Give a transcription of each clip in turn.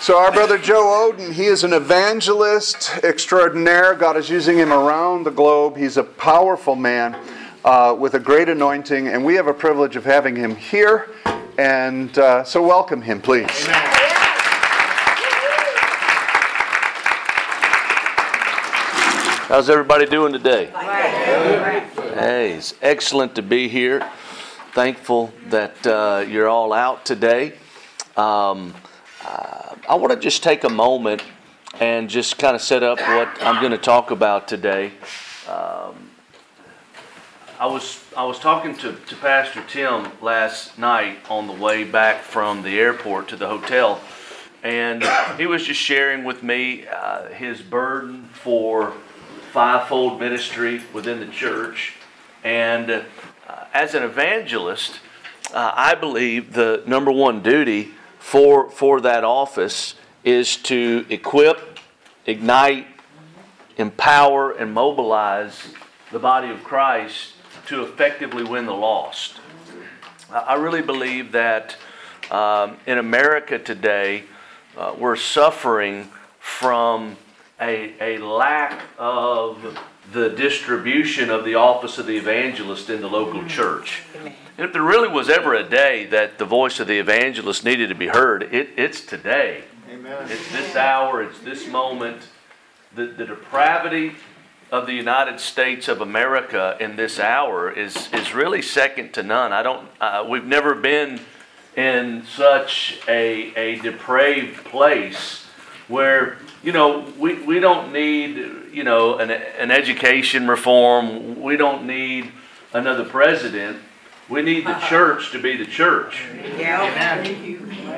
So, our brother Joe Oden, he is an evangelist extraordinaire. God is using him around the globe. He's a powerful man uh, with a great anointing, and we have a privilege of having him here. And uh, so, welcome him, please. Amen. How's everybody doing today? Hey, it's excellent to be here. Thankful that uh, you're all out today. Um, uh, I want to just take a moment and just kind of set up what I'm going to talk about today. Um, I was I was talking to, to Pastor Tim last night on the way back from the airport to the hotel, and he was just sharing with me uh, his burden for fivefold ministry within the church, and uh, as an evangelist, uh, I believe the number one duty for, for that office is to equip, ignite, empower, and mobilize the body of Christ to effectively win the lost. I really believe that um, in America today, uh, we're suffering from a, a lack of the distribution of the office of the evangelist in the local church. If there really was ever a day that the voice of the evangelist needed to be heard, it, it's today. Amen. It's this hour, it's this moment. The, the depravity of the United States of America in this hour is, is really second to none. I don't, uh, we've never been in such a, a depraved place where you know, we, we don't need, you know, an, an education reform. We don't need another president. We need the church to be the church. Yeah.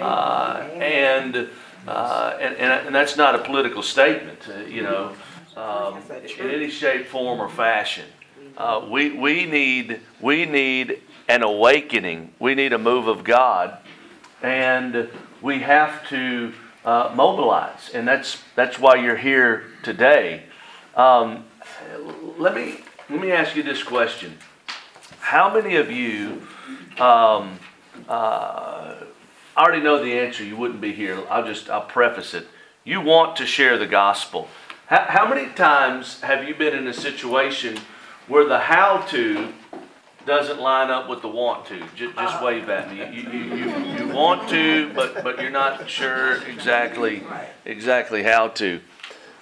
Uh, and, uh, and, and, that's not a political statement, uh, you know, um, in any shape, form, or fashion. Uh, we, we, need, we need an awakening. We need a move of God. And we have to uh, mobilize, and that's that's why you're here today. Um, let me let me ask you this question: How many of you? Um, uh, I already know the answer. You wouldn't be here. I'll just I'll preface it. You want to share the gospel. How, how many times have you been in a situation where the how to doesn't line up with the want to. Just, just wave at me. You, you, you, you want to, but, but you're not sure exactly exactly how to.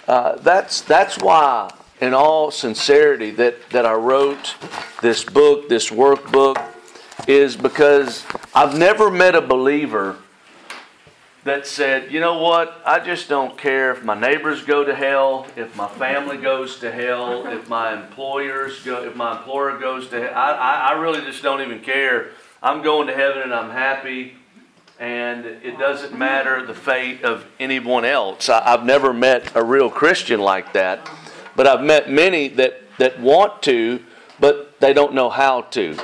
Uh, that's that's why, in all sincerity, that, that I wrote this book, this workbook, is because I've never met a believer that said, you know what, I just don't care if my neighbors go to hell, if my family goes to hell, if my employers go, if my employer goes to hell. I, I, I really just don't even care. I'm going to heaven and I'm happy, and it doesn't matter the fate of anyone else. I, I've never met a real Christian like that, but I've met many that, that want to, but they don't know how to.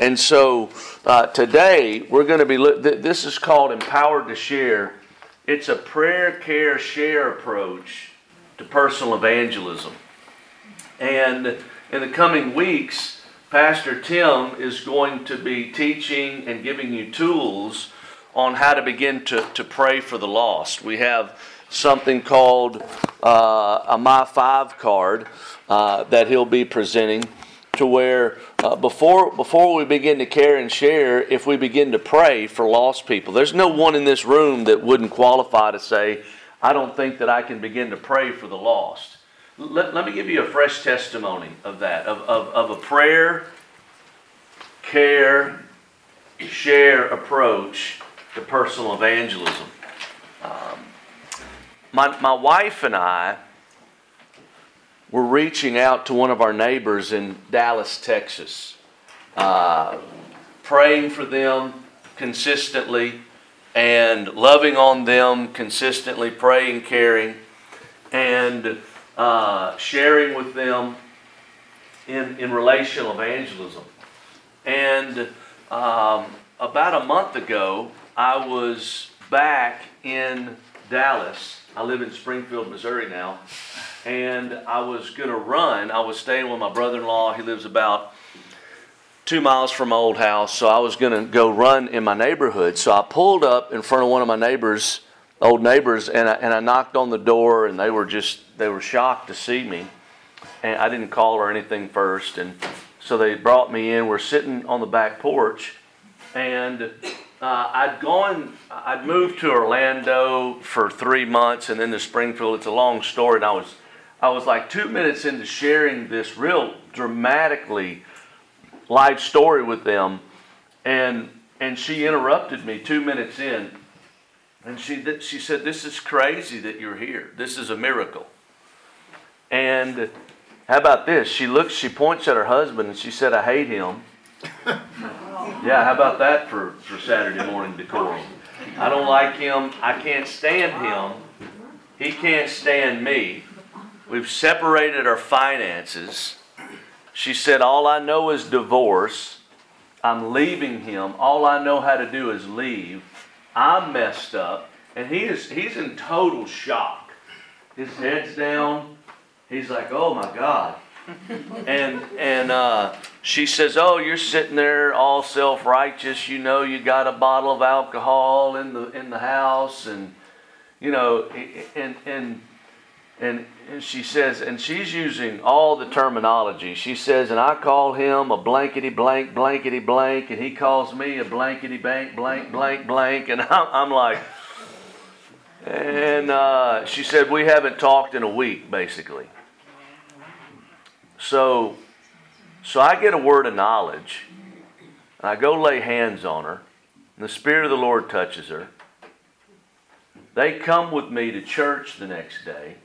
And so uh, today we're going to be, this is called Empowered to Share. It's a prayer, care, share approach to personal evangelism. And in the coming weeks, Pastor Tim is going to be teaching and giving you tools on how to begin to, to pray for the lost. We have something called uh, a My Five card uh, that he'll be presenting to where uh, before before we begin to care and share, if we begin to pray for lost people, there's no one in this room that wouldn't qualify to say, "I don't think that I can begin to pray for the lost." Let, let me give you a fresh testimony of that, of, of, of a prayer, care, share approach to personal evangelism. Um, my, my wife and I we're reaching out to one of our neighbors in Dallas, Texas, uh, praying for them consistently and loving on them consistently, praying, caring, and uh, sharing with them in, in relational evangelism. And um, about a month ago, I was back in Dallas. I live in Springfield, Missouri now and I was going to run. I was staying with my brother in law. He lives about two miles from my old house, so I was going to go run in my neighborhood. So I pulled up in front of one of my neighbors' old neighbors, and I, and I knocked on the door, and they were just they were shocked to see me, and I didn't call or anything first, and so they brought me in. We're sitting on the back porch, and uh, I'd gone, I'd moved to Orlando for three months, and then to Springfield. It's a long story, and I was I was like two minutes into sharing this real dramatically life story with them, and and she interrupted me two minutes in, and she she said, "This is crazy that you're here. This is a miracle." And how about this? She looks, she points at her husband, and she said, "I hate him." yeah, how about that for for Saturday morning decorum? I don't like him. I can't stand him. He can't stand me. We've separated our finances. She said, All I know is divorce. I'm leaving him. All I know how to do is leave. I'm messed up. And he is he's in total shock. His head's down. He's like, Oh my God. And and uh, she says, "Oh, you're sitting there all self-righteous. You know, you got a bottle of alcohol in the in the house, and you know, and and and, and she says, and she's using all the terminology. She says, and I call him a blankety blank, blankety blank, and he calls me a blankety blank, blank, blank, blank. And I'm, I'm like, and uh, she said, we haven't talked in a week, basically. So, so I get a word of knowledge, and I go lay hands on her, and the Spirit of the Lord touches her. They come with me to church the next day.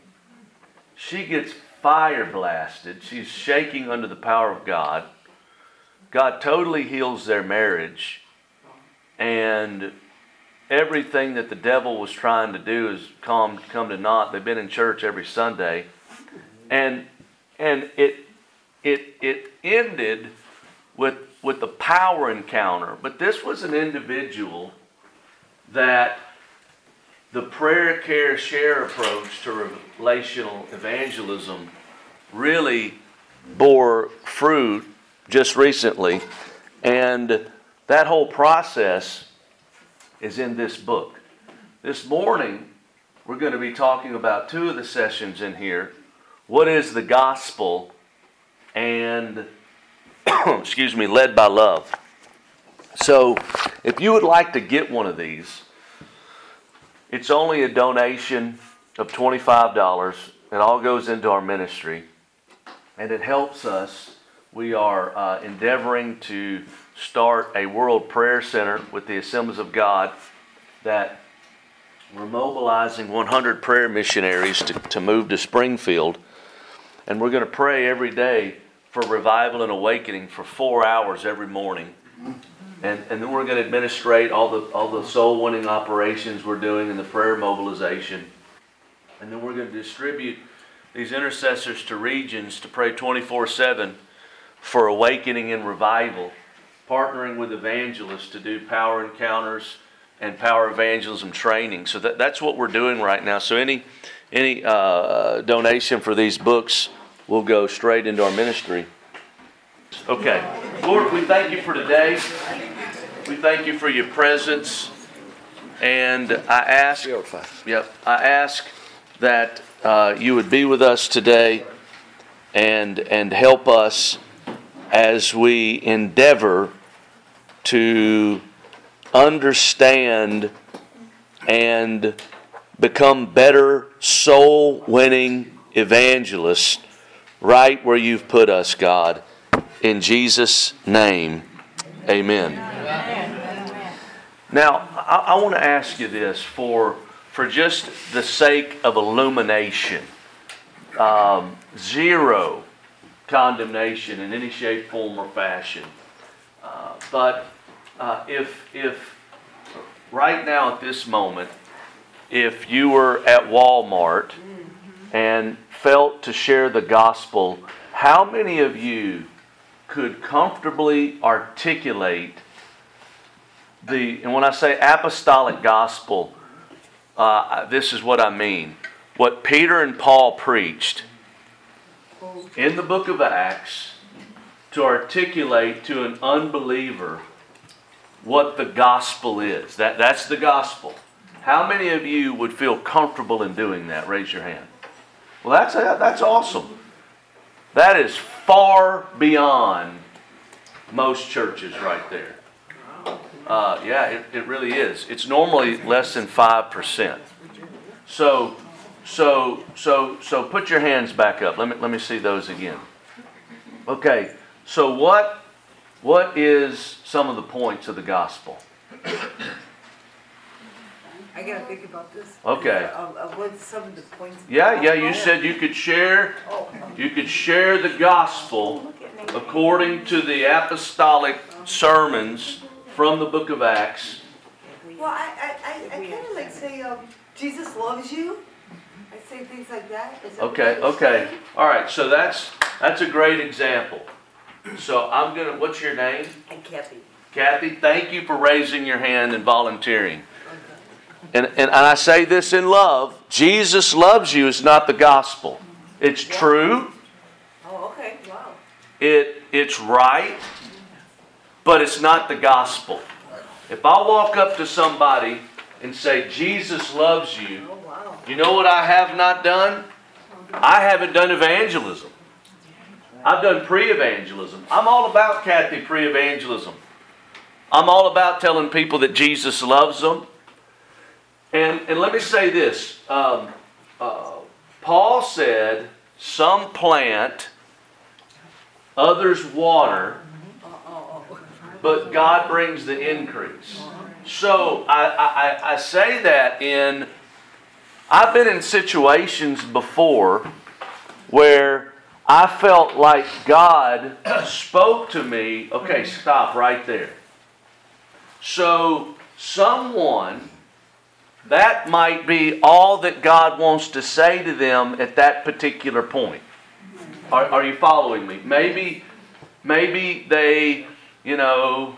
She gets fire blasted. She's shaking under the power of God. God totally heals their marriage. And everything that the devil was trying to do has come, come to naught. They've been in church every Sunday. And, and it, it, it ended with, with the power encounter. But this was an individual that the prayer, care, share approach to relational evangelism really bore fruit just recently. And that whole process is in this book. This morning, we're going to be talking about two of the sessions in here. What is the gospel? And, excuse me, led by love. So, if you would like to get one of these, it's only a donation of $25. It all goes into our ministry, and it helps us. We are uh, endeavoring to start a world prayer center with the Assemblies of God that we're mobilizing 100 prayer missionaries to, to move to Springfield. And we're going to pray every day for revival and awakening for four hours every morning. And, and then we're going to administrate all the, all the soul winning operations we're doing in the prayer mobilization. And then we're going to distribute these intercessors to regions to pray 24 7 for awakening and revival, partnering with evangelists to do power encounters and power evangelism training. So that, that's what we're doing right now. So any, any uh, donation for these books will go straight into our ministry. Okay. Lord, we thank you for today. We thank you for your presence. And I ask, yep, I ask that uh, you would be with us today and, and help us as we endeavor to understand and become better soul winning evangelists right where you've put us, God. In Jesus' name, amen. Now, I, I want to ask you this for, for just the sake of illumination. Um, zero condemnation in any shape, form, or fashion. Uh, but uh, if, if right now at this moment, if you were at Walmart and felt to share the gospel, how many of you could comfortably articulate the, and when I say apostolic gospel, uh, this is what I mean. What Peter and Paul preached in the book of Acts to articulate to an unbeliever what the gospel is. That, that's the gospel. How many of you would feel comfortable in doing that? Raise your hand. Well, that's, that's awesome. That is far beyond most churches right there. Uh, yeah, it, it really is. It's normally less than 5%. So, so, so, so put your hands back up. Let me, let me see those again. Okay, so what, what is some of the points of the gospel? I gotta think about this. Okay. Of, of what some of the points. Yeah, yeah, you said you could share, Oh, you could share the gospel look at me. according to the apostolic sermons from the book of Acts. Well, I, I, I, I kinda like say, um, Jesus loves you. I say things like that. Is that Okay, okay. saying? All right, so that's, that's a great example. So I'm gonna, what's your name? And Kathy. Kathy, thank you for raising your hand and volunteering. And, and, and I say this in love Jesus loves you is not the gospel. It's true, Oh, okay, wow. it, it's right, but it's not the gospel. If I walk up to somebody and say, Jesus loves you, Oh, wow. you know what I have not done? I haven't done evangelism. I've done pre evangelism. I'm all about Kathy pre evangelism. I'm all about telling people that Jesus loves them. And, and let me say this um, uh, Paul said, Some plant, others water, but God brings the increase. So I, I, I say that in, I've been in situations before where I felt like God spoke to me, okay, stop right there. So someone, that might be all that God wants to say to them at that particular point. Are, are you following me? Maybe, maybe they, you know,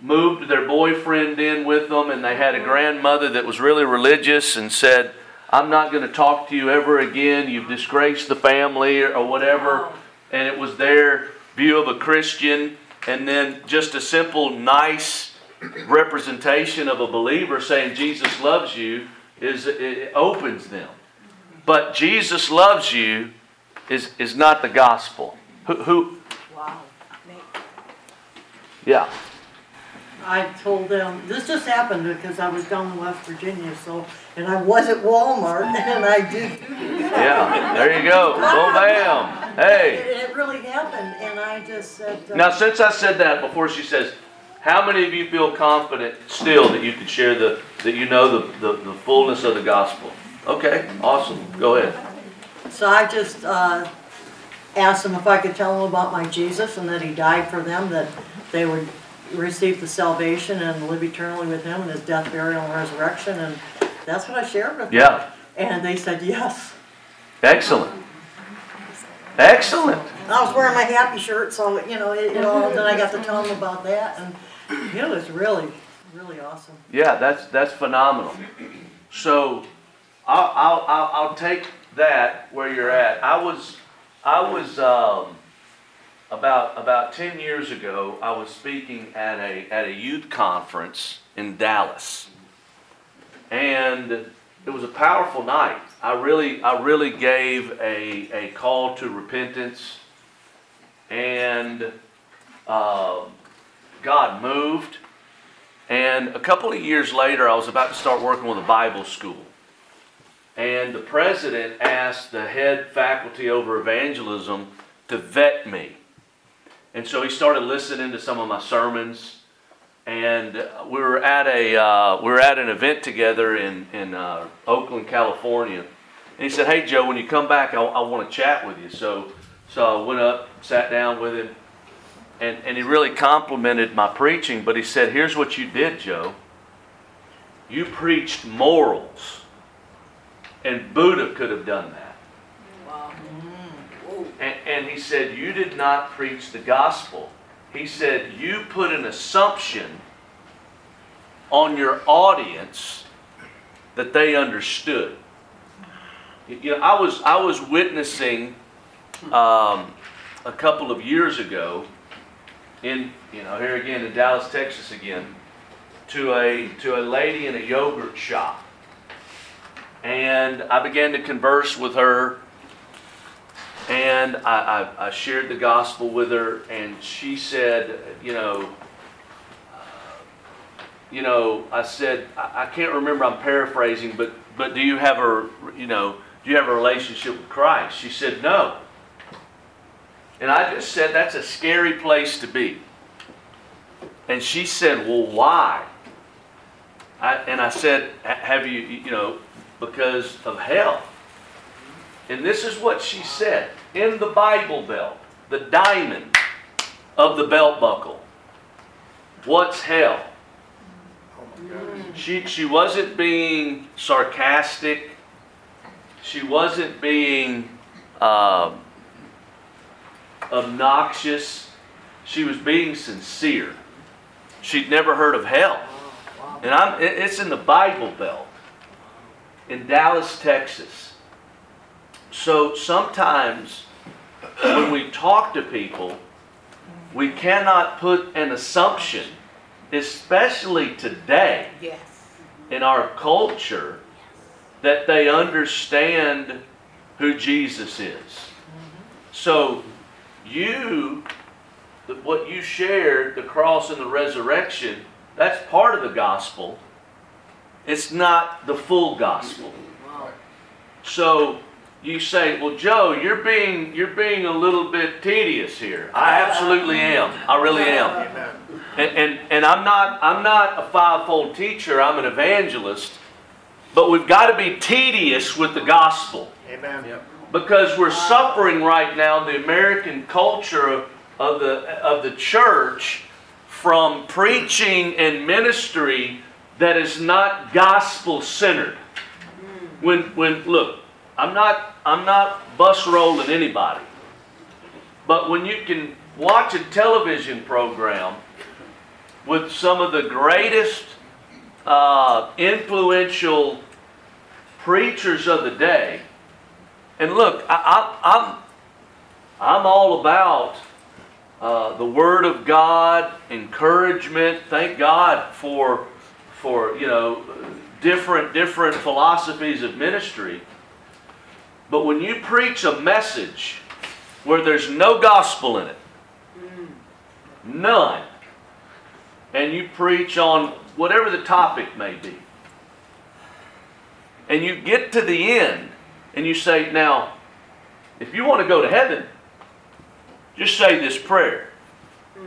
moved their boyfriend in with them and they had a grandmother that was really religious and said, I'm not going to talk to you ever again. You've disgraced the family or, or whatever. And it was their view of a Christian. And then just a simple, nice representation of a believer saying Jesus loves you is it opens them. But Jesus loves you is, is not the gospel. Who, who Wow. Yeah. I told them, this just happened because I was down in West Virginia, so, and I was at Walmart, and I did. Yeah, there you go. Boom, bam. Hey. It, it really happened, and I just said. uh, Now, since I said that before, she says, how many of you feel confident still that you can share the, that you know the, the, the fullness of the gospel? Okay, awesome. Go ahead. So I just, uh, asked them if I could tell them about my Jesus and that he died for them, that they would receive the salvation and live eternally with him and his death, burial, and resurrection, and that's what I shared with them. Yeah, And they said yes. excellent. Excellent. I was wearing my happy shirt, so, you know, it, it all, then I got to tell them about that, and it was really, really awesome. Yeah, that's, that's phenomenal. So, I'll, I'll, I'll, I'll take that where you're at. I was, I was, um, about, about ten years ago, I was speaking at a, at a youth conference in Dallas. And it was a powerful night. I really, I really gave a, a call to repentance. And, um, God moved. And a couple of years later, I was about to start working with a Bible school. And the president asked the head faculty over evangelism to vet me. And so he started listening to some of my sermons. And we were at a uh, we were at an event together in in uh, Oakland, California. And he said, "Hey Joe, when you come back, I, I want to chat with you." So so I went up, sat down with him, and, and he really complimented my preaching, but he said, Here's what you did, Joe. You preached morals. And Buddha could have done that. Wow. And, and he said, You did not preach the gospel. He said, You put an assumption on your audience that they understood. You know, I was, I was witnessing um, a couple of years ago in, you know, here again in Dallas, Texas again, to a to a lady in a yogurt shop, and I began to converse with her, and I, I, I shared the gospel with her, and she said, you know. You know, I said I, I can't remember. I'm paraphrasing, but but do you have a you know do you have a relationship with Christ? She said no. And I just said that's a scary place to be. And she said, Well, why? I, and I said, Have you, you know, because of hell. And this is what she said in the Bible belt, the diamond of the belt buckle. What's hell? She, she wasn't being sarcastic. She wasn't being um, obnoxious. She was being sincere. She'd never heard of hell. And I'm, it's in the Bible Belt in Dallas, Texas. So sometimes when we talk to people, we cannot put an assumption, especially today Yes. in our culture, that they understand who Jesus is. Mm-hmm. So you what you shared, the cross and the resurrection, that's part of the gospel. It's not the full gospel. So you say, "Well, Joe, you're being you're being a little bit tedious here." I absolutely am. I really am. And, and and I'm not I'm not a fivefold teacher. I'm an evangelist. But we've got to be tedious with the gospel Amen. Because we're suffering right now the American culture of, of the of the church from preaching and ministry that is not gospel centered. When when look, I'm not I'm not bus rolling anybody. But when you can watch a television program with some of the greatest uh, influential preachers of the day, and look, I, I, I'm I'm all about uh, the Word of God, encouragement. Thank God for for you know different different philosophies of ministry. But when you preach a message where there's no gospel in it, none, and you preach on whatever the topic may be, and you get to the end and you say, now, if you want to go to heaven, just say this prayer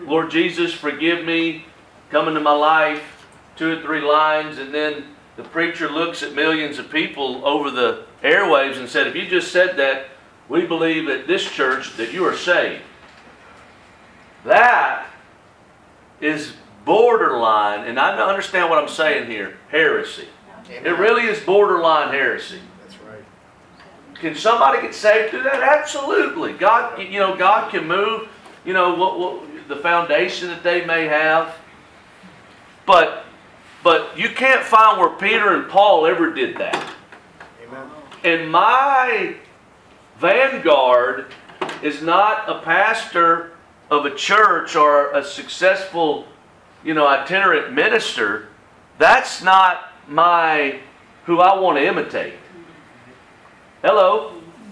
Lord Jesus, forgive me, come into my life, two or three lines, and then the preacher looks at millions of people over the airwaves and said, if you just said that, we believe at this church that you are saved. That is borderline, and I understand what I'm saying here, heresy. It really is borderline heresy. Can somebody get saved through that? Absolutely. God, you know, God can move, you know, what, what the foundation that they may have. But but you can't find where Peter and Paul ever did that. Amen. And my vanguard is not a pastor of a church or a successful, you know, itinerant minister. That's not my who I want to imitate. Hello.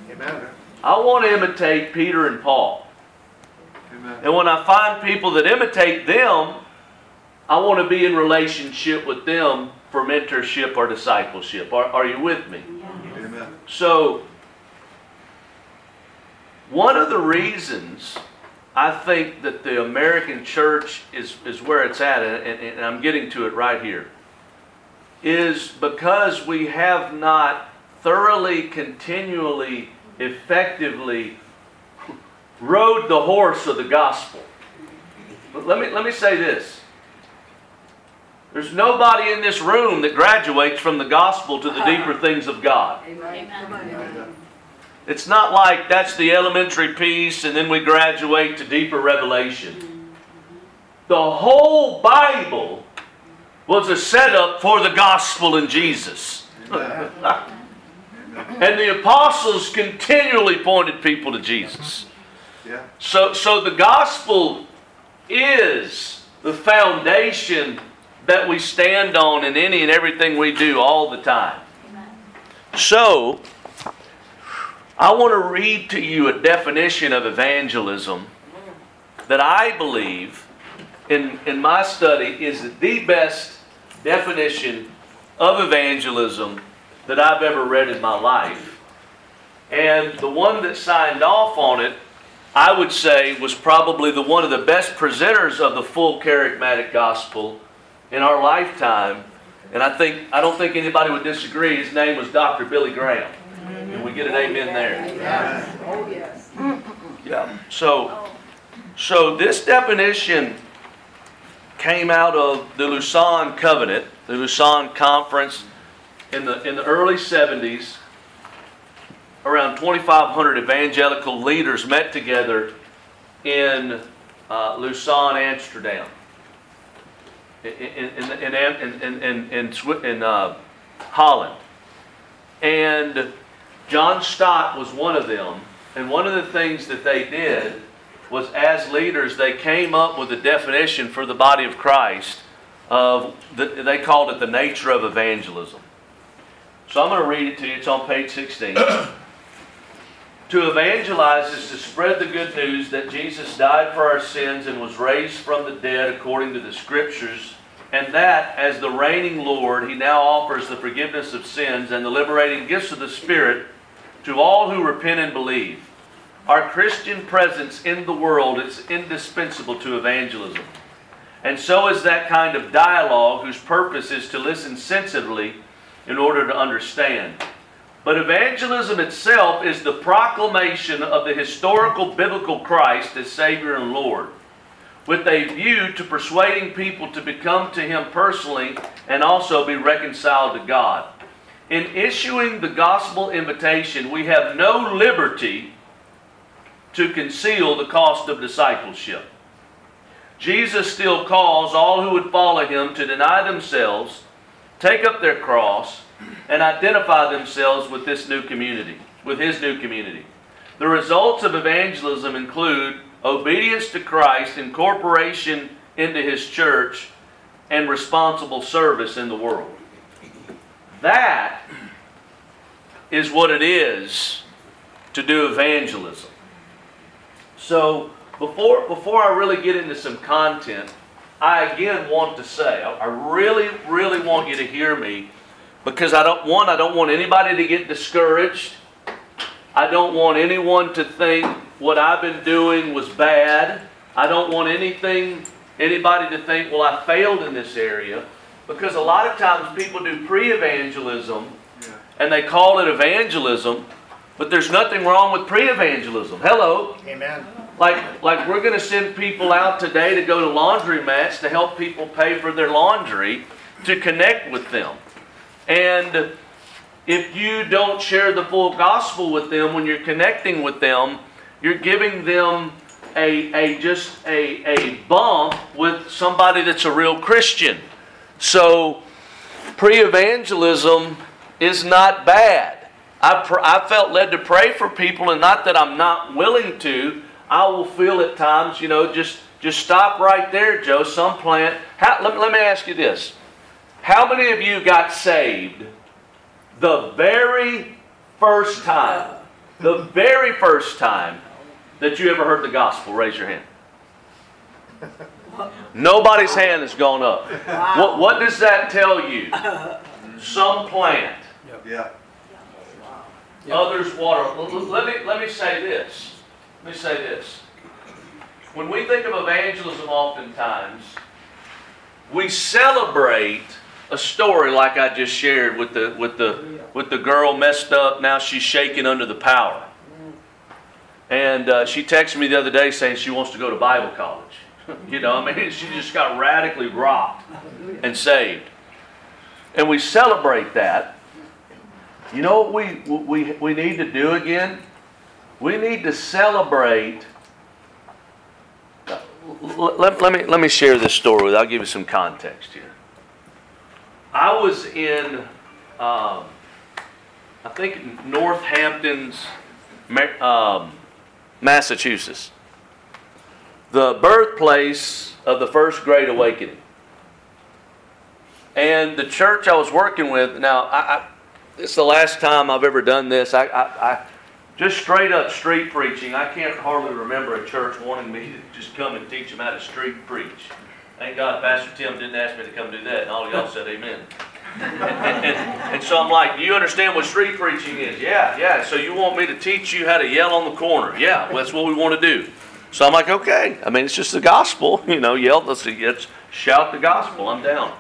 Amen. I want to imitate Peter and Paul. And when I find people that imitate them, I want to be in relationship with them for mentorship or discipleship. Are, are you with me? Amen. So, one of the reasons I think that the American church is, is where it's at, and, and I'm getting to it right here, is because we have not thoroughly, continually, effectively rode the horse of the gospel. But let me, let me say this. There's nobody in this room that graduates from the gospel to the deeper things of God. It's not like that's the elementary piece and then we graduate to deeper revelation. The whole Bible was a setup for the gospel in Jesus. and the apostles continually pointed people to Jesus. Yeah. So, so the gospel is the foundation that we stand on in any and everything we do all the time. So, I want to read to you a definition of evangelism that I believe, in, in my study, is the best definition of evangelism that I've ever read in my life. And the one that signed off on it, I would say, was probably the one of the best presenters of the full charismatic gospel in our lifetime. And I think I don't think anybody would disagree. His name was Dr. Billy Graham. And we get an amen there. Oh, yes. Yeah. So so this definition came out of the Lausanne Covenant, the Lausanne Conference in the in the early 70s. Around 2,500 evangelical leaders met together in uh, Lausanne, Amsterdam in, in, in, in, in, in, uh, Holland. And John Stott was one of them. And one of the things that they did was, as leaders, they came up with a definition for the body of Christ of, the, they called it the nature of evangelism. So I'm going to read it to you. It's on page 16. To evangelize is to spread the good news that Jesus died for our sins and was raised from the dead according to the Scriptures, and that, as the reigning Lord, He now offers the forgiveness of sins and the liberating gifts of the Spirit to all who repent and believe. Our Christian presence in the world is indispensable to evangelism. And so is that kind of dialogue whose purpose is to listen sensitively in order to understand. But evangelism itself is the proclamation of the historical biblical Christ as Savior and Lord, with a view to persuading people to become to Him personally and also be reconciled to God. In issuing the gospel invitation, we have no liberty to conceal the cost of discipleship. Jesus still calls all who would follow Him to deny themselves, take up their cross, and identify themselves with this new community, with his new community. The results of evangelism include obedience to Christ, incorporation into his church, and responsible service in the world. That is what it is to do evangelism. So, before, before I really get into some content, I again want to say, I really, really want you to hear me because I don't one, I don't want anybody to get discouraged. I don't want anyone to think what I've been doing was bad. I don't want anything anybody to think, well, I failed in this area. Because a lot of times people do pre-evangelism and they call it evangelism, but there's nothing wrong with pre-evangelism. Hello. Amen. Like, like we're going to send people out today to go to laundromats to help people pay for their laundry to connect with them. And if you don't share the full gospel with them when you're connecting with them, you're giving them a, a just a, a bump with somebody that's a real Christian. So pre-evangelism is not bad. I, pr- I felt led to pray for people, and not that I'm not willing to. I will feel at times, you know, just just stop right there, Joe. Some plant. How, let, let me ask you this: how many of you got saved the very first time? The very first time that you ever heard the gospel? Raise your hand. Nobody's hand has gone up. What, what does that tell you? Some plant, Yeah. others water. L- l- Let me, let me say this. Let me say this. When we think of evangelism, oftentimes, we celebrate a story like I just shared with the with the with the girl messed up. Now she's shaking under the power. And uh, she texted me the other day saying she wants to go to Bible college. you know, I mean, she just got radically rocked and saved. And we celebrate that. You know what we, we, we need to do again? We need to celebrate. Let, let, me, let me share this story with you. I'll give you some context here. I was in, um, I think, Northampton's, um, Massachusetts, the birthplace of the First Great Awakening. And the church I was working with, now, I, I, it's the last time I've ever done this. I, I, I just straight up street preaching. I can't hardly remember a church wanting me to just come and teach them how to street preach. Thank God Pastor Tim didn't ask me to come do that, and all y'all said amen. and, and, and, so I'm like, you understand what street preaching is? Yeah, yeah. So you want me to teach you how to yell on the corner? Yeah, well, that's what we want to do. So I'm like, okay. I mean, it's just the gospel, you know. Yell, let's, let's shout the gospel. I'm down.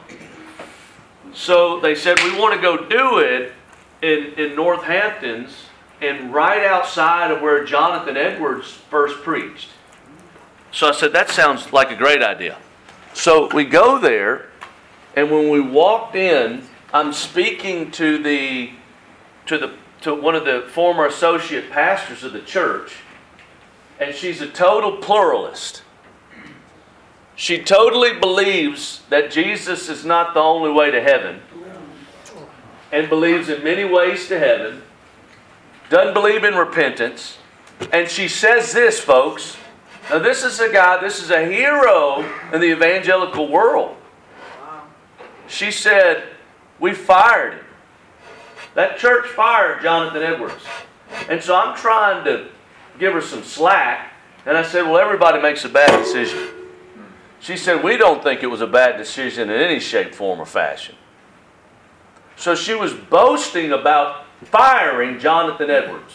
So they said we want to go do it in in Northamptons and right outside of where Jonathan Edwards first preached. So I said, that sounds like a great idea. So we go there, and when we walked in, I'm speaking to the to the to one of the former associate pastors of the church, and she's a total pluralist. She totally believes that Jesus is not the only way to heaven and believes in many ways to heaven, doesn't believe in repentance, and she says this, folks now, this is a guy, this is a hero in the evangelical world. She said, We fired him. That church fired Jonathan Edwards. And so I'm trying to give her some slack. And I said, Well, everybody makes a bad decision. She said, We don't think it was a bad decision in any shape, form, or fashion. So she was boasting about firing Jonathan Edwards.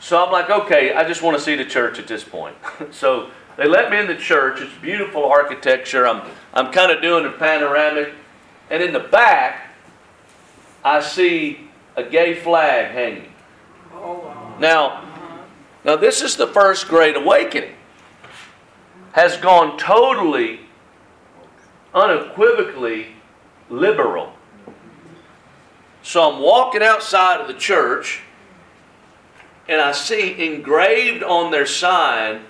So I'm like, okay, I just want to see the church at this point. so they let me in the church. It's beautiful architecture. I'm, I'm kind of doing a panoramic. And in the back, I see a gay flag hanging. Now, now this is the first great awakening. Has gone totally, unequivocally liberal. So I'm walking outside of the church and I see engraved on their sign,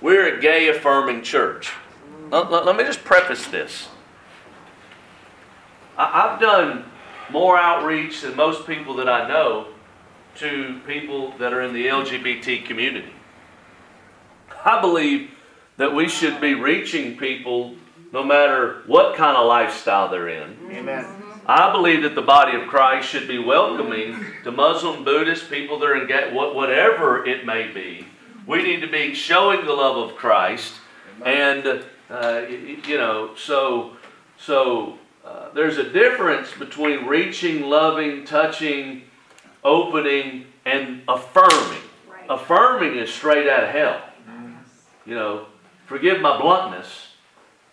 we're a gay affirming church. Let, let, let me just preface this. I, I've done more outreach than most people that I know to people that are in the LGBT community. I believe that we should be reaching people no matter what kind of lifestyle they're in. Amen. I believe that the body of Christ should be welcoming to Muslim, Buddhist, people that are in whatever it may be. We need to be showing the love of Christ, and uh, you know, so so uh, there's a difference between reaching, loving, touching, opening, and affirming. Right. Affirming is straight out of hell. You know, forgive my bluntness.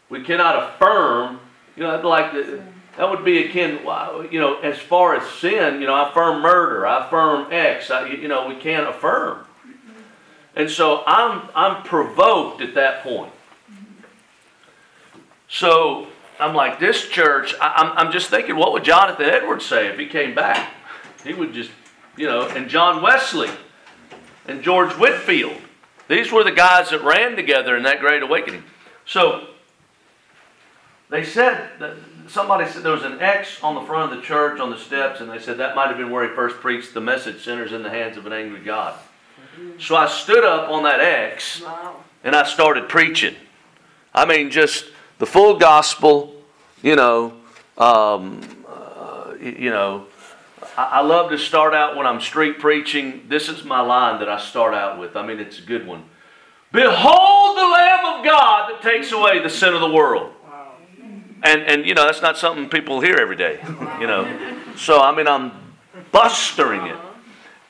We cannot affirm. You know, like the that would be akin, you know, as far as sin, you know, I affirm murder, I affirm X, I, you know, we can't affirm. And so I'm, I'm provoked at that point. So I'm like, this church, I, I'm, I'm just thinking, what would Jonathan Edwards say if he came back? He would just, you know, and John Wesley and George Whitefield. These were the guys that ran together in that great awakening. So they said that somebody said there was an X on the front of the church on the steps, and they said that might have been where he first preached the message sinners in the hands of an angry God. So I stood up on that X and I started preaching. I mean, just the full gospel, you know. Um, uh, you know, I, I love to start out when I'm street preaching. This is my line that I start out with. I mean, it's a good one. Behold the Lamb of God that takes away the sin of the world. And, and you know, that's not something people hear every day, you know. So, I mean, I'm bustering it.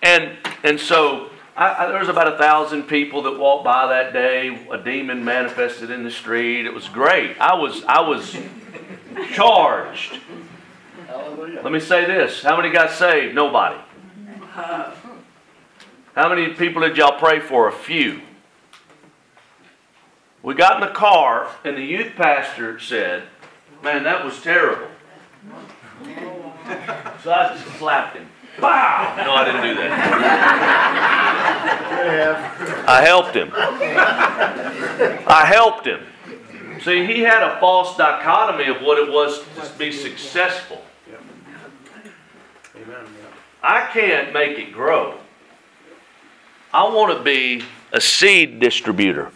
And, and so I, I, there was about a thousand people that walked by that day. A demon manifested in the street. It was great. I was, I was charged. Let me say this. How many got saved? Nobody. How many people did y'all pray for? A few. We got in the car, and the youth pastor said, Man, that was terrible. So I just slapped him. Wow! No, I didn't do that. I helped him. I helped him. See, he had a false dichotomy of what it was to be successful. I can't make it grow. I want to be a seed distributor.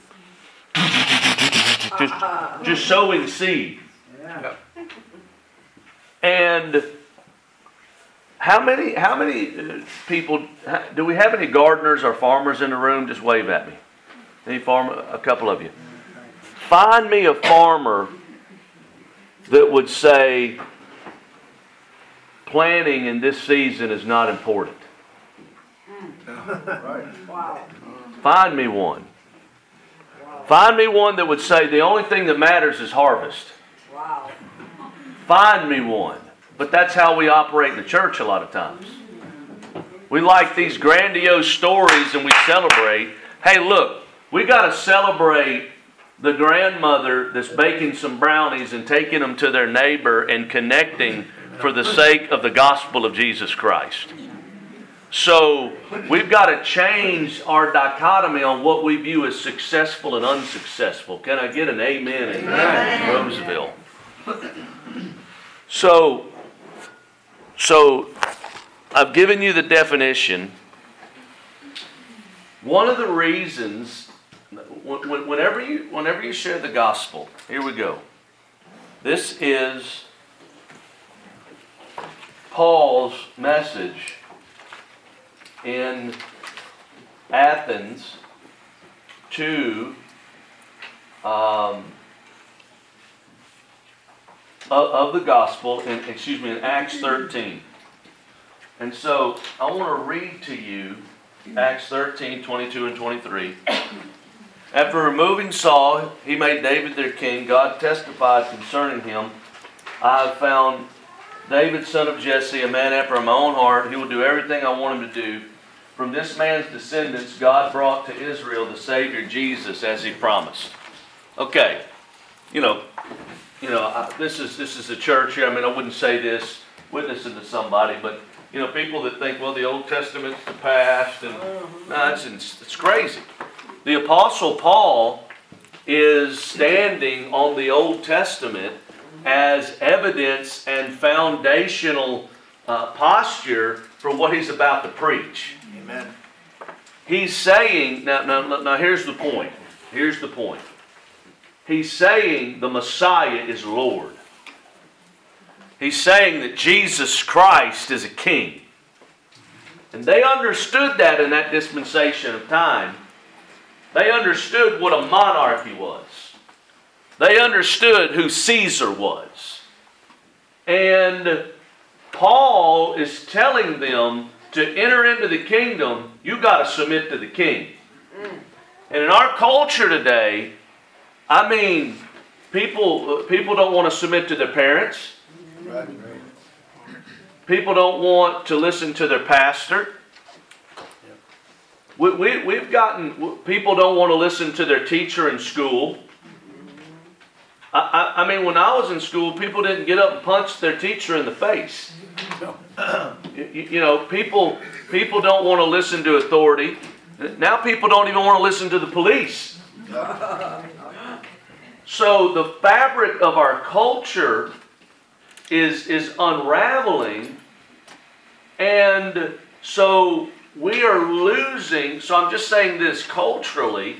Just, just sowing seed. And how many how many uh, people do we have any gardeners or farmers in the room? Just wave at me. Any farmer? A couple of you. Find me a farmer that would say planting in this season is not important. Find me one. Find me one that would say the only thing that matters is harvest. Wow. Find me one. But that's how we operate in the church a lot of times. We like these grandiose stories and we celebrate. Hey, look, we got to celebrate the grandmother that's baking some brownies and taking them to their neighbor and connecting for the sake of the gospel of Jesus Christ. So we've got to change our dichotomy on what we view as successful and unsuccessful. Can I get an amen in Roseville? So, so I've given you the definition. One of the reasons, whenever you, whenever you share the gospel, here we go. This is Paul's message in Athens to um, of, of, the gospel in excuse me in Acts 13. And so I want to read to you Acts 13, 22 and 23. After removing Saul, he made David their king. God testified concerning him. I have found David, son of Jesse, a man after my own heart. He will do everything I want him to do. From this man's descendants, God brought to Israel the Savior Jesus as He promised. Okay, you know, you know, I, this is this is a church here. I mean, I wouldn't say this witnessing to somebody, but you know, people that think, well, the Old Testament's the past, and no, it's it's crazy. The Apostle Paul is standing on the Old Testament as evidence and foundational uh, posture for what he's about to preach. Amen. He's saying, now, now, now here's the point. Here's the point. He's saying the Messiah is Lord. He's saying that Jesus Christ is a king. And they understood that in that dispensation of time. They understood what a monarchy was. They understood who Caesar was. And Paul is telling them to enter into the kingdom, you got to submit to the king. Mm. And in our culture today, I mean, people uh, people don't want to submit to their parents. People don't want to listen to their pastor. We, we, we've gotten, people don't want to listen to their teacher in school. I, I, I mean, when I was in school, people didn't get up and punch their teacher in the face. You, you know, people people don't want to listen to authority. Now people don't even want to listen to the police. So the fabric of our culture is is unraveling, and so we are losing. So I'm just saying this culturally.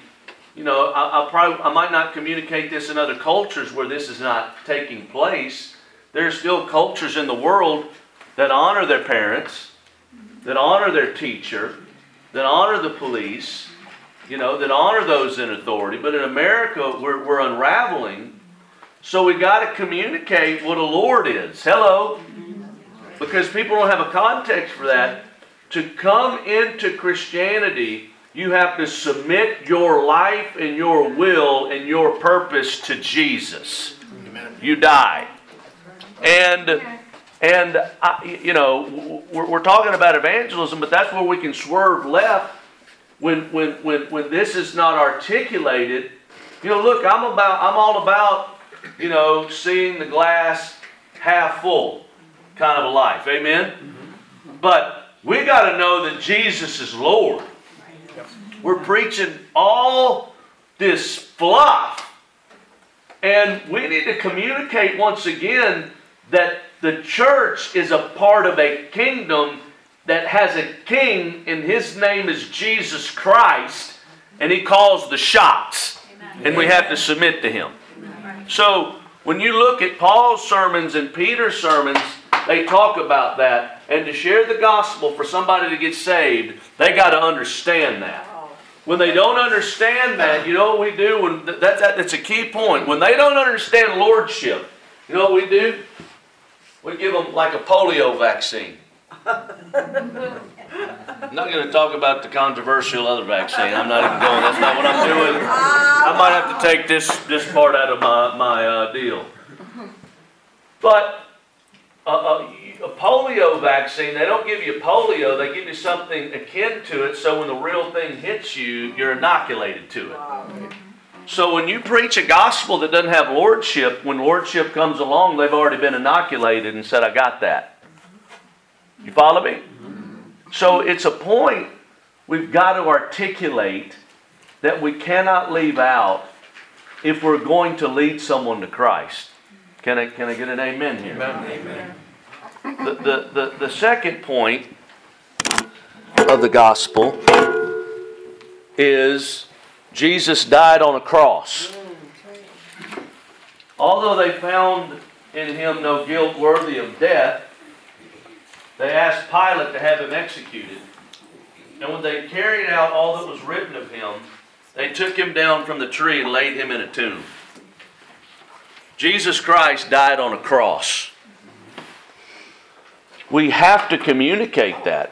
You know, I, I probably I might not communicate this in other cultures where this is not taking place. There are still cultures in the world that honor their parents, that honor their teacher, that honor the police, you know, that honor those in authority. But in America, we're, we're unraveling. So we got to communicate what a Lord is. Hello? Because people don't have a context for that. To come into Christianity, you have to submit your life and your will and your purpose to Jesus. You die. And and, I, you know, we're, we're talking about evangelism, but that's where we can swerve left when, when, when, when this is not articulated. You know, look, I'm, about, I'm all about, you know, seeing the glass half full kind of a life. Amen? Mm-hmm. But we got to know that Jesus is Lord. We're preaching all this fluff. And we need to communicate once again that the church is a part of a kingdom that has a king, and his name is Jesus Christ, and he calls the shots. Amen. And we have to submit to him. So, when you look at Paul's sermons and Peter's sermons, they talk about that. And to share the gospel for somebody to get saved, they got to understand that. When they don't understand that, you know what we do? When that, that, that's a key point. When they don't understand lordship, you know what we do? We give them like a polio vaccine. I'm not going to talk about the controversial other vaccine. I'm not even going. That's not what I'm doing. I might have to take this this part out of my my uh, deal. But a, a, a polio vaccine, they don't give you polio. They give you something akin to it. So when the real thing hits you, you're inoculated to it. So when you preach a gospel that doesn't have lordship, when lordship comes along, they've already been inoculated and said, "I got that." You follow me? So it's a point we've got to articulate that we cannot leave out if we're going to lead someone to Christ. Can I, can I get an amen here? Amen. The, the, the, the second point of the gospel is Jesus died on a cross. Although they found in him no guilt worthy of death, they asked Pilate to have him executed. And when they carried out all that was written of him, they took him down from the tree and laid him in a tomb. Jesus Christ died on a cross. We have to communicate that.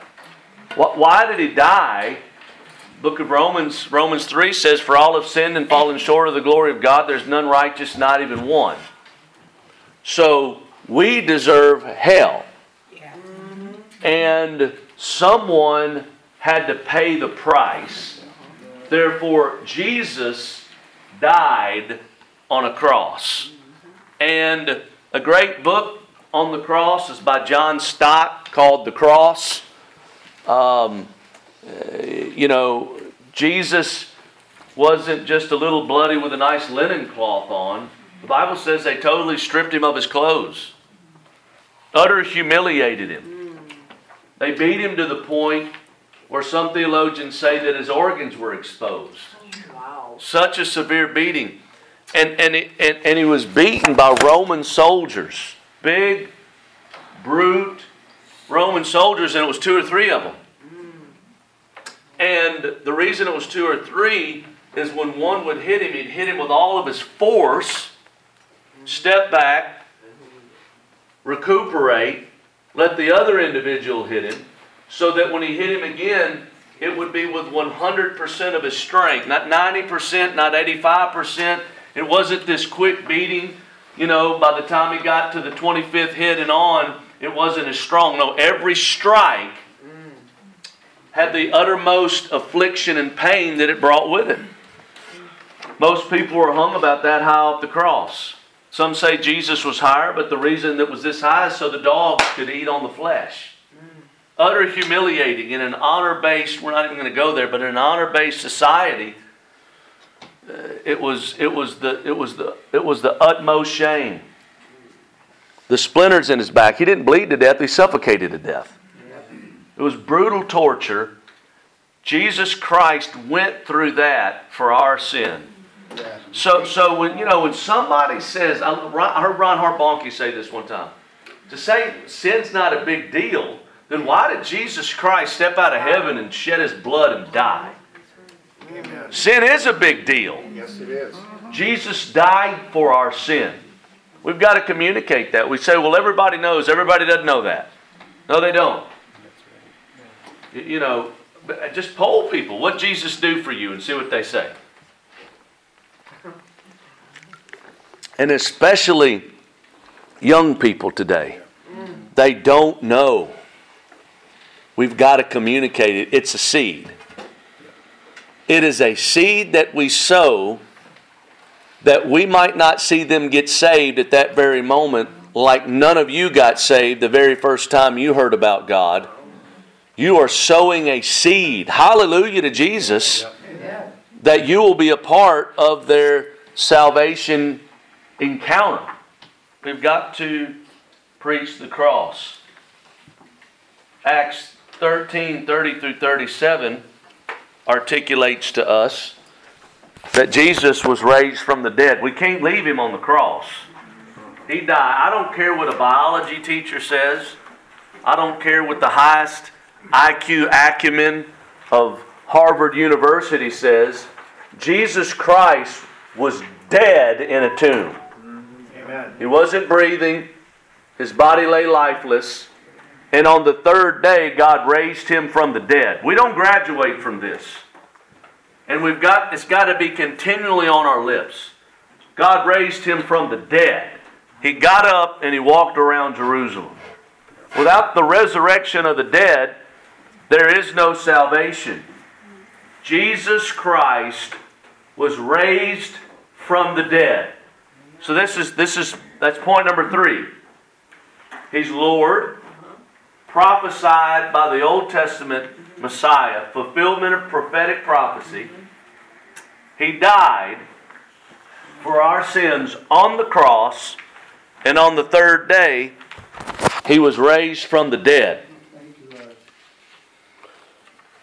Why did he die? Book of Romans, Romans 3 says, For all have sinned and fallen short of the glory of God. There's none righteous, not even one. So we deserve hell and someone had to pay the price. Therefore, Jesus died on a cross. And a great book on the cross is by John Stott called The Cross. Um, you know, Jesus wasn't just a little bloody with a nice linen cloth on. The Bible says they totally stripped him of his clothes, utter humiliated him. They beat him to the point where some theologians say that his organs were exposed. Wow. Such a severe beating. And, and, it, and, and he was beaten by Roman soldiers. Big, brute Roman soldiers, and it was two or three of them. Hmm. And the reason it was two or three is when one would hit him, he'd hit him with all of his force, step back, mm-hmm. recuperate, let the other individual hit him, so that when he hit him again, it would be with 100% of his strength. Not 90%, not 85%. It wasn't this quick beating. You know, by the time he got to the 25th hit and on, it wasn't as strong. No, every strike had the uttermost affliction and pain that it brought with it. Most people were hung about that high off the cross. Some say Jesus was higher, but the reason that was this high is so the dogs could eat on the flesh. Utter humiliating in an honor based, we're not even going to go there, but in an honor based society, uh, it was, it, was the, it, was the, it was the utmost shame. The splinters in his back, he didn't bleed to death, he suffocated to death. It was brutal torture. Jesus Christ went through that for our sin. So, so when you know when somebody says, I heard Reinhard Bonnke say this one time. To say sin's not a big deal, then why did Jesus Christ step out of heaven and shed His blood and die? Amen. Sin is a big deal. Yes, it is. Jesus died for our sin. We've got to communicate that. We say, well, everybody knows. Everybody doesn't know that. No, they don't. You know, uh, just poll people. What Jesus do for you and see what they say. And especially young people today. They don't know. We've got to communicate it. It's a seed. It is a seed that we sow that we might not see them get saved at that very moment, like none of you got saved the very first time you heard about God. You are sowing a seed. Hallelujah to Jesus. That you will be a part of their salvation encounter. We've got to preach the cross. Acts 13 30 through 37 articulates to us that Jesus was raised from the dead. We can't leave him on the cross. He died. I don't care what a biology teacher says. I don't care what the highest IQ acumen of Harvard University says. Jesus Christ was dead in a tomb. Amen. He wasn't breathing. His body lay lifeless. And on the third day, God raised him from the dead. We don't graduate from this. And we've got it's got to be continually on our lips. God raised him from the dead. He got up and he walked around Jerusalem. Without the resurrection of the dead, there is no salvation. Jesus Christ was raised from the dead. So this is this is that's point number 3. He's Lord, prophesied by the Old Testament Messiah, fulfillment of prophetic prophecy. He died for our sins on the cross, and on the third day, he was raised from the dead.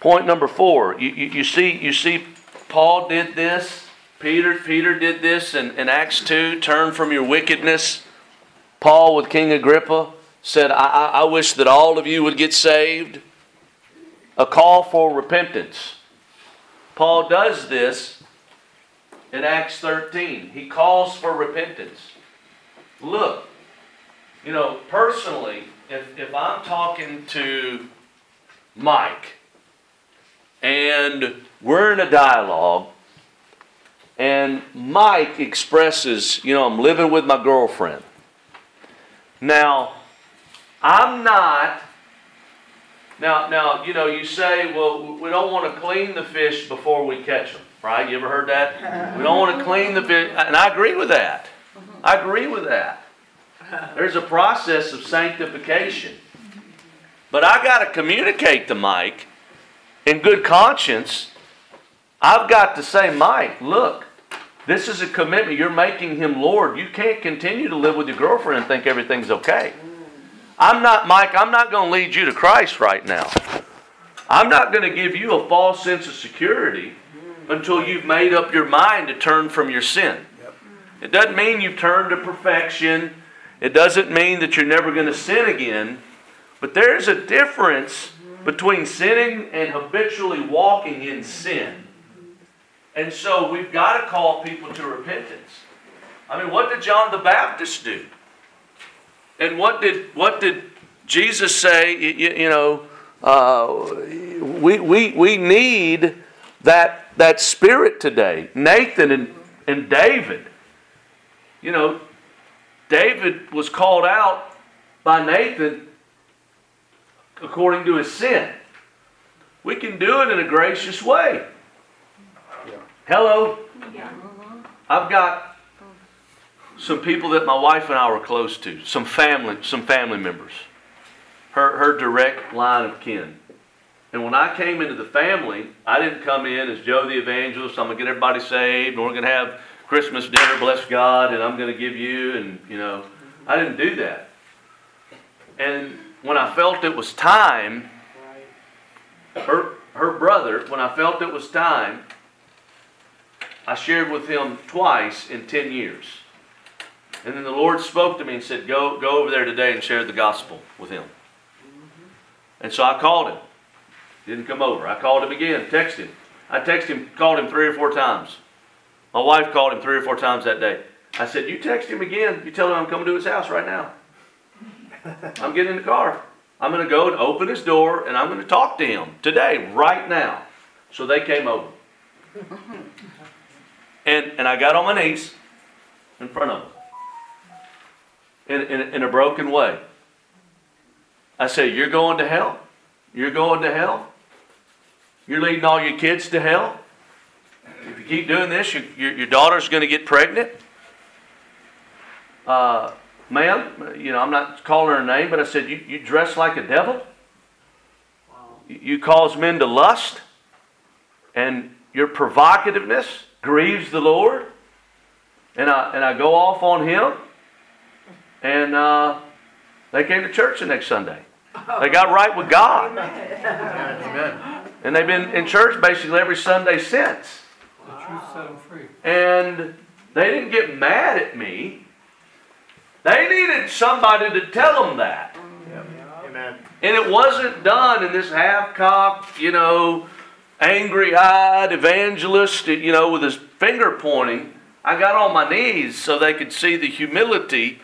Point number four. You, you, you, see, you see, Paul did this. Peter, Peter did this in, in Acts 2. Turn from your wickedness. Paul with King Agrippa said, I, I, I wish that all of you would get saved. A call for repentance. Paul does this in Acts 13. He calls for repentance. Look, you know, personally, if, if I'm talking to Mike and we're in a dialogue and Mike expresses, you know, I'm living with my girlfriend. Now, I'm not. Now, now, you know, you say, well, we don't want to clean the fish before we catch them, right? You ever heard that? We don't want to clean the fish, and I agree with that. I agree with that. There's a process of sanctification. But I got to communicate to Mike in good conscience. I've got to say, Mike, look, this is a commitment. You're making him Lord. You can't continue to live with your girlfriend and think everything's okay. I'm not, Mike, I'm not going to lead you to Christ right now. I'm not going to give you a false sense of security until you've made up your mind to turn from your sin. It doesn't mean you've turned to perfection. It doesn't mean that you're never going to sin again. But there's a difference between sinning and habitually walking in sin. And so we've got to call people to repentance. I mean, what did John the Baptist do? And what did what did Jesus say? You, you know, uh, we, we, we need that, that spirit today. Nathan and, and David. You know, David was called out by Nathan according to his sin. We can do it in a gracious way. Hello? I've got some people that my wife and I were close to, some family, some family members. Her, her direct line of kin. And when I came into the family, I didn't come in as Joe the evangelist. I'm gonna get everybody saved, and we're gonna have Christmas dinner, bless God, and I'm gonna give you, and you know, I didn't do that. And when I felt it was time, her her brother, when I felt it was time, I shared with him twice in ten years. And then the Lord spoke to me and said, Go, go over there today and share the gospel with him. Mm-hmm. And so I called him. Didn't come over. I called him again, texted him. I texted him, called him three or four times. My wife called him three or four times that day. I said, You text him again. You tell him I'm coming to his house right now. I'm getting in the car. I'm going to go and open his door and I'm going to talk to him today, right now. So they came over. And, and I got on my knees in front of him in, in, in a broken way. I said, You're going to hell? You're going to hell? You're leading all your kids to hell? If you keep doing this, your, your, your daughter's going to get pregnant. Uh, ma'am, you know, I'm not calling her a name, but I said, You, you dress like a devil? You cause men to lust? And your provocativeness grieves the Lord? And I, and I go off on him? And uh, they came to church the next Sunday. They got right with God. Amen. And they've been in church basically every Sunday since. The truth set them free. And they didn't get mad at me. They needed somebody to tell them that. Amen. And it wasn't done in this half cocked, you know, angry eyed evangelist, you know, with his finger pointing. I got on my knees so they could see the humility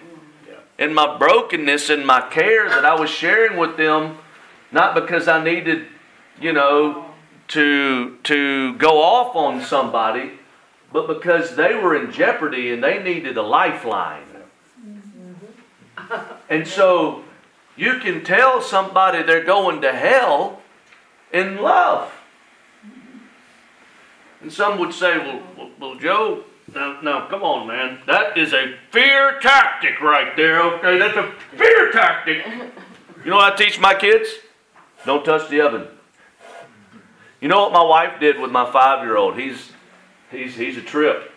and my brokenness and my care that I was sharing with them, not because I needed, you know, to, to go off on somebody, but because they were in jeopardy and they needed a lifeline. Mm-hmm. And so you can tell somebody they're going to hell in love. And some would say, well, well, well Joe, now, now, come on, man. That is a fear tactic right there, okay? That's a fear tactic. You know what I teach my kids? Don't touch the oven. You know what my wife did with my five-year-old? He's, he's, he's a trip.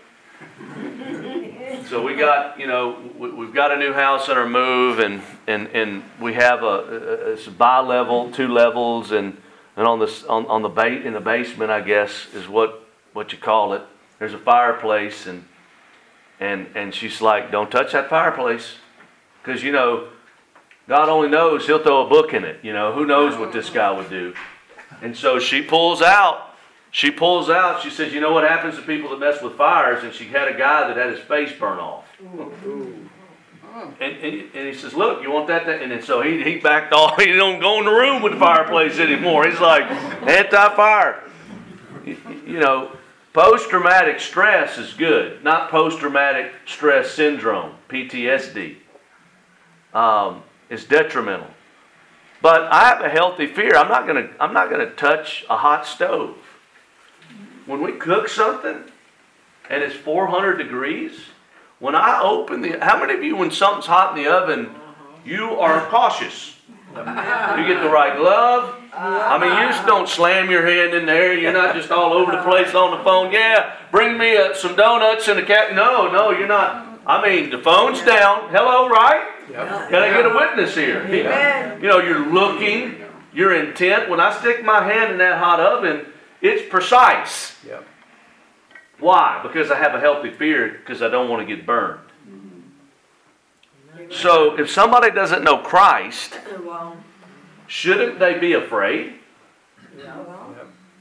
So we got, you know, we, we've got a new house on our move, and, and, and we have a, a, it's bi-level, two levels, and, and on the, on, on the ba- in the basement, I guess, is what, what you call it. There's a fireplace, and, and, and she's like, don't touch that fireplace. Because, you know, God only knows he'll throw a book in it. You know, who knows what this guy would do. And so she pulls out she pulls out, she says, You know what happens to people that mess with fires? And she had a guy that had his face burned off. And, and, and he says, Look, you want that? And then so he, he backed off. He don't go in the room with the fireplace anymore. He's like, Anti fire. You, you know, post traumatic stress is good, not post traumatic stress syndrome, PTSD. Um, detrimental. But I have a healthy fear. I'm not gonna I'm not gonna touch a hot stove when we cook something and it's 400 degrees, when I open the, how many of you, when something's hot in the oven, you are cautious? You get the right glove. I mean, you just don't slam your hand in there. You're not just all over the place on the phone. Yeah, bring me uh, some donuts and a cat. No, no, you're not. I mean, the phone's down. Hello, right? Yep. Can I get a witness here? You know, you're looking, you're intent. When I stick my hand in that hot oven, it's precise. Yep. Why? Because I have a healthy fear because I don't want to get burned. So if somebody doesn't know Christ, shouldn't they be afraid?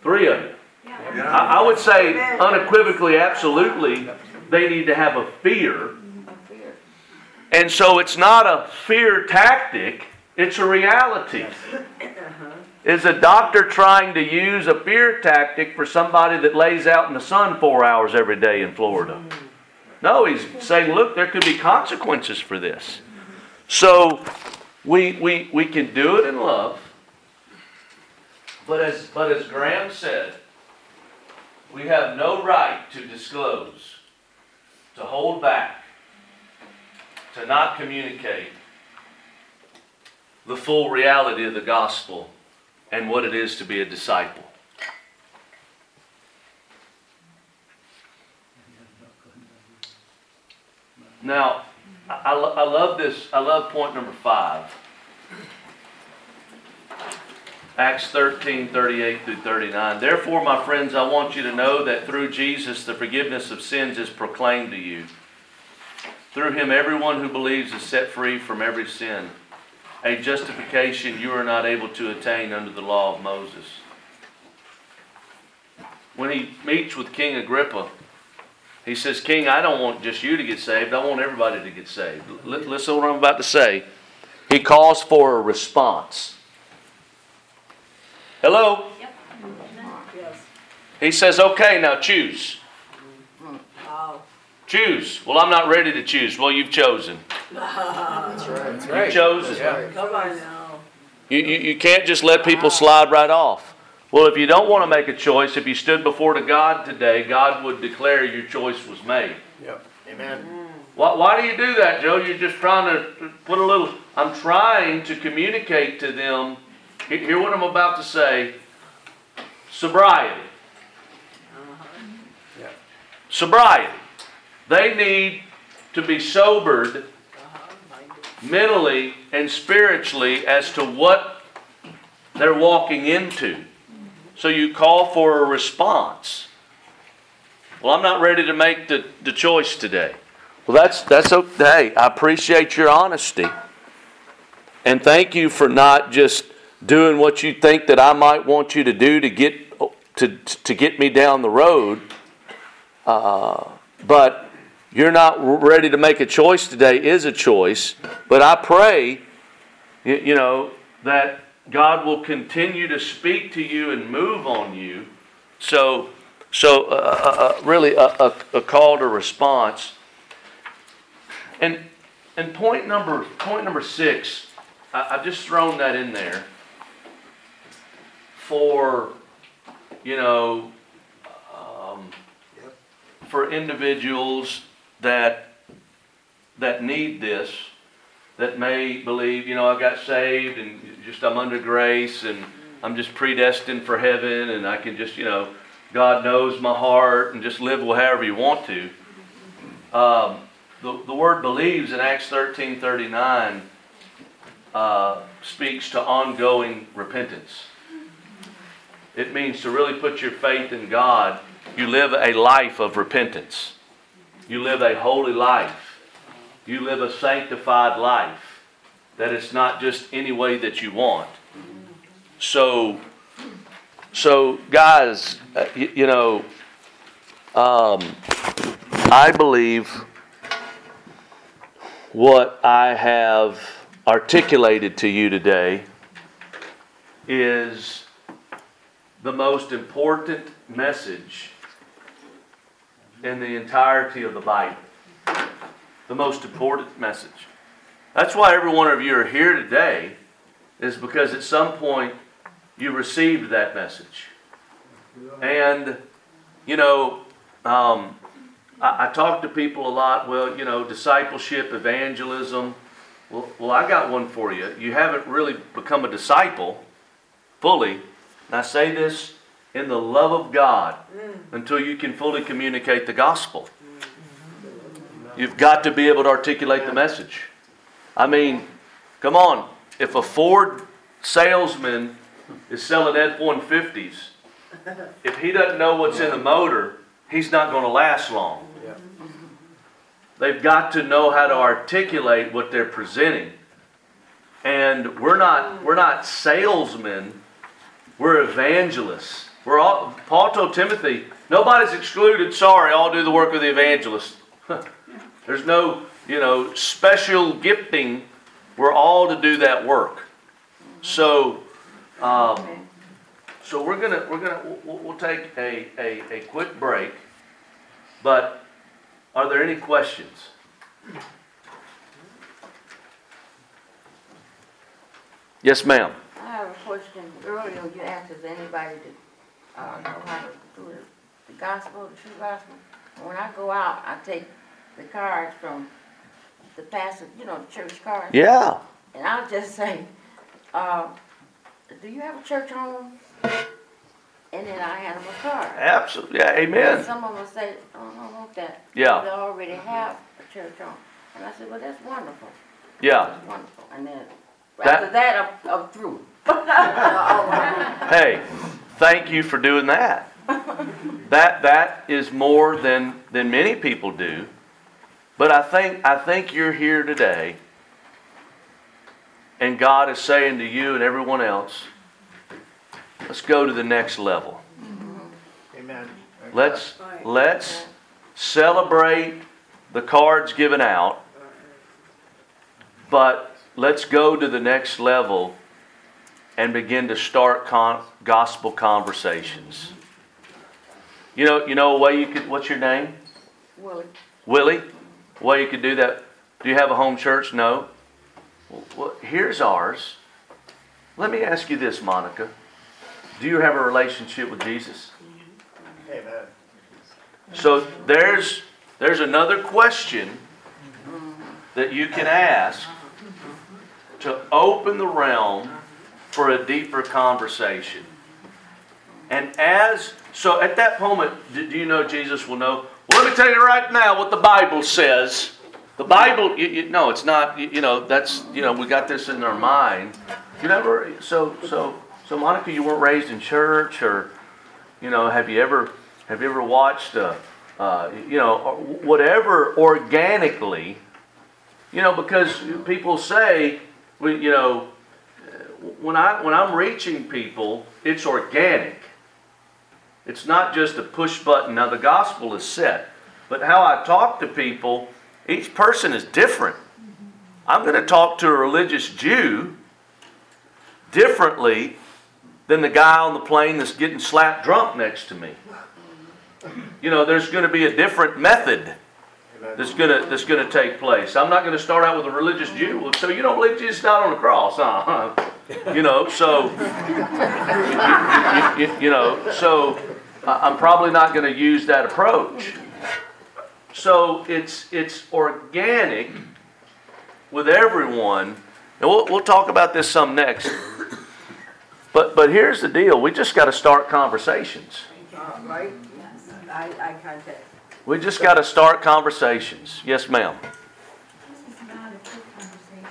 Three of you. I, I would say unequivocally, absolutely, they need to have a fear. And so it's not a fear tactic, it's a reality. Uh-huh. Is a doctor trying to use a fear tactic for somebody that lays out in the sun four hours every day in Florida? Mm-hmm. No, he's saying, look, there could be consequences for this. So we, we, we can do it in love. But as, but as Graham said, we have no right to disclose, to hold back, to not communicate the full reality of the gospel and what it is to be a disciple. Now, I, I, I love this. I love point number five. Acts 13, 38 through 39. Therefore, my friends, I want you to know that through Jesus the forgiveness of sins is proclaimed to you. Through him, everyone who believes is set free from every sin a justification you are not able to attain under the law of Moses. When he meets with King Agrippa, he says, King, I don't want just you to get saved, I want everybody to get saved. Listen to what I'm about to say. He calls for a response. Hello? Yep. He says, okay, now choose. Choose. Well, I'm not ready to choose. Well, you've chosen. That's right. That's right. You've chosen. Yeah. Come on now. You, you, you can't just let people slide right off. Well, if you don't want to make a choice, if you stood before to God today, God would declare your choice was made. Yep. Amen. Why, why do you do that, Joe? You're just trying to put a little. I'm trying to communicate to them. Hear what I'm about to say. Sobriety. Yeah. Sobriety. They need to be sobered mentally and spiritually as to what they're walking into. So you call for a response. Well, I'm not ready to make the, the choice today. Well, that's that's okay. I appreciate your honesty, and thank you for not just doing what you think that I might want you to do to get to to get me down the road. Uh, but you're not ready to make a choice today. Is a choice, but I pray, you, you know, that God will continue to speak to you and move on you. So, so uh, uh, uh, really a, a, a call to response. And and point number point number six, I, I've just thrown that in there for you know um, for individuals that that need this that may believe you know I got saved and just I'm under grace and I'm just predestined for heaven and I can just you know God knows my heart and just live however you want to. Um, the, the word believes in Acts 13 39 uh, speaks to ongoing repentance. It means to really put your faith in God. You live a life of repentance. You live a holy life. You live a sanctified life. That it's not just any way that you want. So, so guys, uh, you, you know, um, I believe what I have articulated to you today is the most important message in the entirety of the Bible. The most important message. That's why every one of you are here today, is because at some point you received that message. And, you know, um, I, I talk to people a lot, well, you know, discipleship, evangelism. Well, well, I got one for you. You haven't really become a disciple fully. And I say this in the love of God until you can fully communicate the gospel. You've got to be able to articulate the message. I mean, come on. If a Ford salesman is selling F 150s, if he doesn't know what's in the motor, he's not going to last long. They've got to know how to articulate what they're presenting. And we're not we're not salesmen, we're evangelists. We're all Paul told Timothy, nobody's excluded, sorry, I'll do the work of the evangelist. There's no, you know, special gifting. We're all to do that work. So um, so we're gonna we're gonna we'll, we'll take a, a, a quick break. But are there any questions? Yes, ma'am. I have a question. Earlier, you asked if anybody to, uh, know how to do the, the gospel, the true gospel. When I go out, I take the cards from the pastor, you know, the church cards. Yeah. And I'll just say, uh, do you have a church home? And then I hand them a card. Absolutely. Yeah, And amen. some of them say, oh, I don't want that. Yeah. They already have a church home. And I said, well, that's wonderful. Yeah. That's wonderful. And then, That- after that, I'm, I'm through. Hey, thank you for doing that. That that is more than than many people do. But I think I think you're here today and God is saying to you and everyone else, let's go to the next level. Amen. Let's let's celebrate the cards given out, but let's go to the next level and begin to start con- gospel conversations. You know, you know a way you could. What's your name? Well, Willie. Way you could do that. Do you have a home church? No. Well, well, here's ours. Let me ask you this, Monica. Do you have a relationship with Jesus? Amen. So there's there's another question that you can ask to open the realm for a deeper conversation. And as so at that moment, do you know Jesus will know? Well, let me tell you right now what the Bible says. The Bible, you, you, no, it's not. You, you know, that's you know, we got this in our mind. You never. So so so, Monica, you weren't raised in church, or you know, have you ever have you ever watched a, uh, you know, whatever organically, you know, because people say, you know, when I when I'm reaching people, it's organic. It's not just a push button. Now the gospel is set, but how I talk to people, each person is different. I'm going to talk to a religious Jew differently than the guy on the plane that's getting slapped drunk next to me. You know, there's going to be a different method that's going to that's going to take place. I'm not going to start out with a religious Jew. So you don't believe Jesus died on the cross, huh? You know, so you, you, you know, so I'm probably not going to use that approach. So it's it's organic with everyone, and we'll, we'll talk about this some next. But but here's the deal: we just got to start conversations. Uh, right? Eye, eye contact. We just got to start conversations. Yes, ma'am. This is not a quick conversation.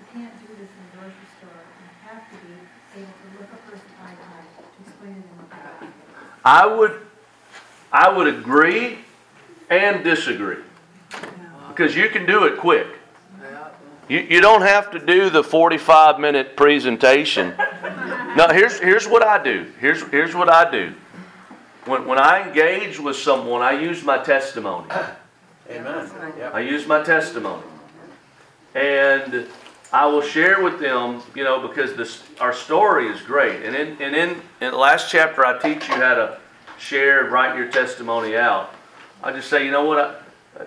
You can't do this in a grocery store. You have to be able to look a person eye to eye to explain to them what they got. I would I would agree and disagree because you can do it quick. You, you don't have to do the 45 minute presentation. No, here's, here's what I do. Here's, here's what I do. When, when I engage with someone, I use my testimony. Amen. I use my testimony. And I will share with them, you know, because this our story is great. And in and in, in the last chapter I teach you how to share and write your testimony out. I just say, you know what, I, uh,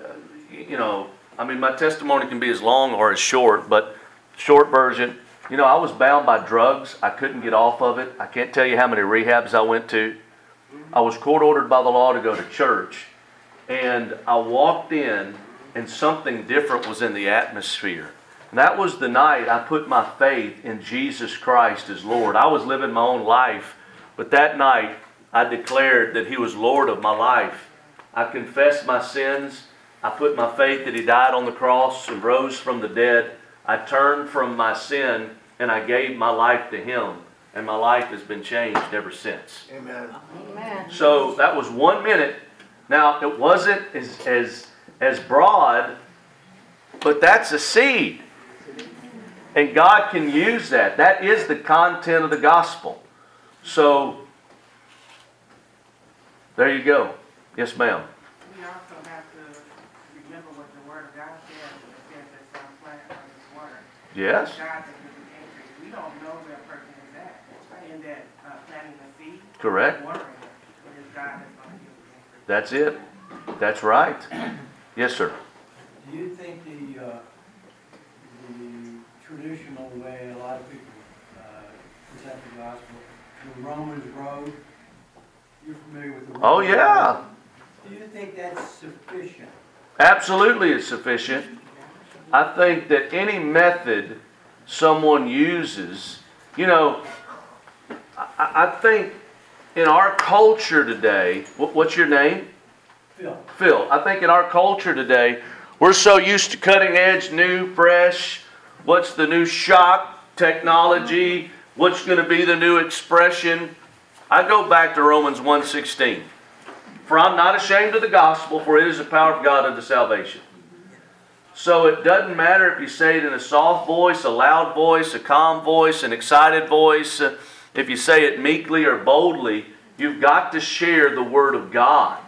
you know, I mean, my testimony can be as long or as short, but short version, you know, I was bound by drugs. I couldn't get off of it. I can't tell you how many rehabs I went to. I was court ordered by the law to go to church. And I walked in, and something different was in the atmosphere. And that was the night I put my faith in Jesus Christ as Lord. I was living my own life, but that night I declared that He was Lord of my life. I confessed my sins. I put my faith that He died on the cross and rose from the dead. I turned from my sin and I gave my life to Him. And my life has been changed ever since. Amen. Amen. So that was one minute. Now it wasn't as as as broad, but that's a seed. And God can use that. That is the content of the gospel. So there you go. Yes, ma'am. We also have to remember what the word of God says, when it says that some plant on his word. Yes. God that gives the increase. We don't know where a person is at in that uh, planting the seed. Correct. Watering it. It is God that's going to give the increase. That's it. That's right. Yes, sir. Do you think the, uh, the traditional way a lot of people, uh, present the gospel, the Romans road, you're familiar with the Romans Oh yeah. road? Do you think that's sufficient? Absolutely it's sufficient. I think that any method someone uses, you know, I, I think in our culture today, what, what's your name? Phil, Phil. I think in our culture today, we're so used to cutting edge, new, fresh. What's the new shock technology? What's going to be the new expression? I go back to Romans 1:16. For I'm not ashamed of the gospel, for it is the power of God unto salvation. So it doesn't matter if you say it in a soft voice, a loud voice, a calm voice, an excited voice, uh, if you say it meekly or boldly, you've got to share the word of God.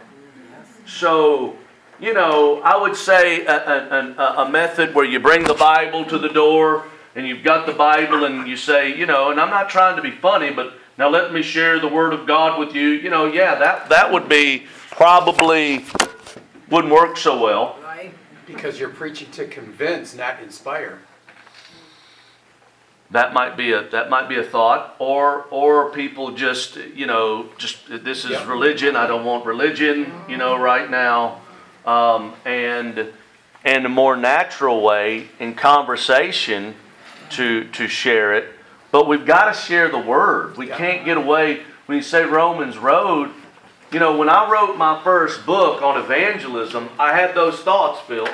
So, you know, I would say a, a, a, a method where you bring the Bible to the door and you've got the Bible and you say, you know, and I'm not trying to be funny, but now let me share the Word of God with you. You know, yeah, that, that would be probably wouldn't work so well. Right? Because you're preaching to convince, not inspire. That might be a that might be a thought, or or people just you know just this is Yeah. religion. I don't want religion, you know, right now, um, and and a more natural way in conversation to to share it. But we've got to share the word. We can't get away when you say Romans Road. You know, when I wrote my first book on evangelism, I had those thoughts, Phil.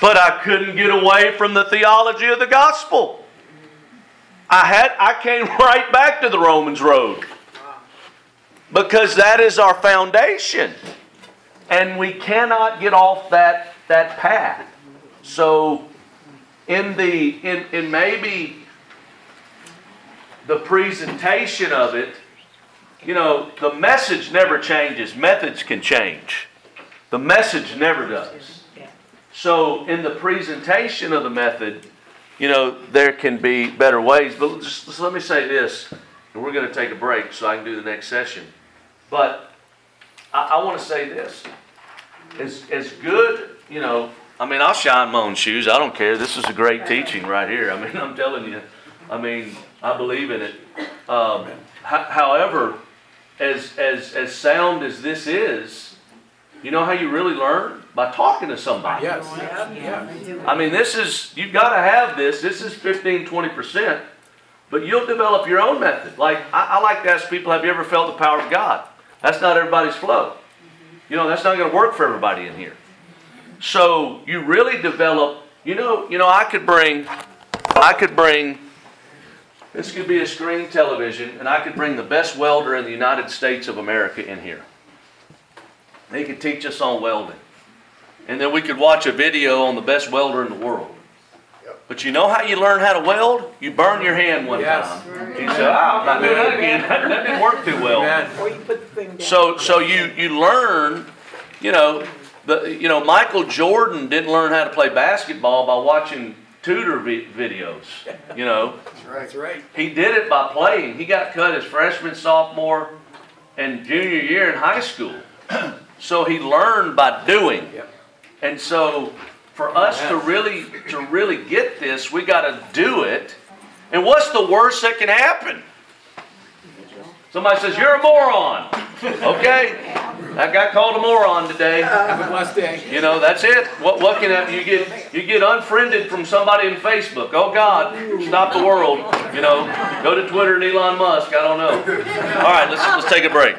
But I couldn't get away from the theology of the gospel. I had I came right back to the Romans road. because that is our foundation. And we cannot get off that, that path. So, in the, in, in maybe the presentation of it, you know, the message never changes, methods can change. The message never does. So, in the presentation of the method, you know, there can be better ways. But just, just let me say this, and we're going to take a break so I can do the next session. But I, I want to say this. As, as good, you know, I mean, I'll shine my own shoes. I don't care. This is a great teaching right here. I mean, I'm telling you. I mean, I believe in it. Um, ho- however, as, as, as sound as this is, you know how you really learn? By talking to somebody. Yes, yeah. I mean, this is, you've got to have this. This is 15, 20%, but you'll develop your own method. Like, I, I like to ask people, have you ever felt the power of God? That's not everybody's flow. You know, that's not going to work for everybody in here. So you really develop, you know, you know, I could bring, I could bring, this could be a screen television, and I could bring the best welder in the United States of America in here. They could teach us on welding. And then we could watch a video on the best welder in the world. But you know how you learn how to weld? You burn your hand one Yes. time. You say, oh, I'm not doing that again. That, that didn't work too well. So, so you, you learn, you know, the, you know, Michael Jordan didn't learn how to play basketball by watching tutor vi- videos. You know, That's right. he did it by playing. He got cut his freshman, sophomore, and junior year in high school. So he learned by doing. Yep. And so for us to really to really get this, we got to do it. And what's the worst that can happen? Somebody says you're a moron. Okay, I got called a moron today. Have a blessed day. You know, that's it. What what can happen? You get you get unfriended from somebody in Facebook. Oh God, stop the world. You know, go to Twitter and Elon Musk. I don't know. All right, let's let's take a break.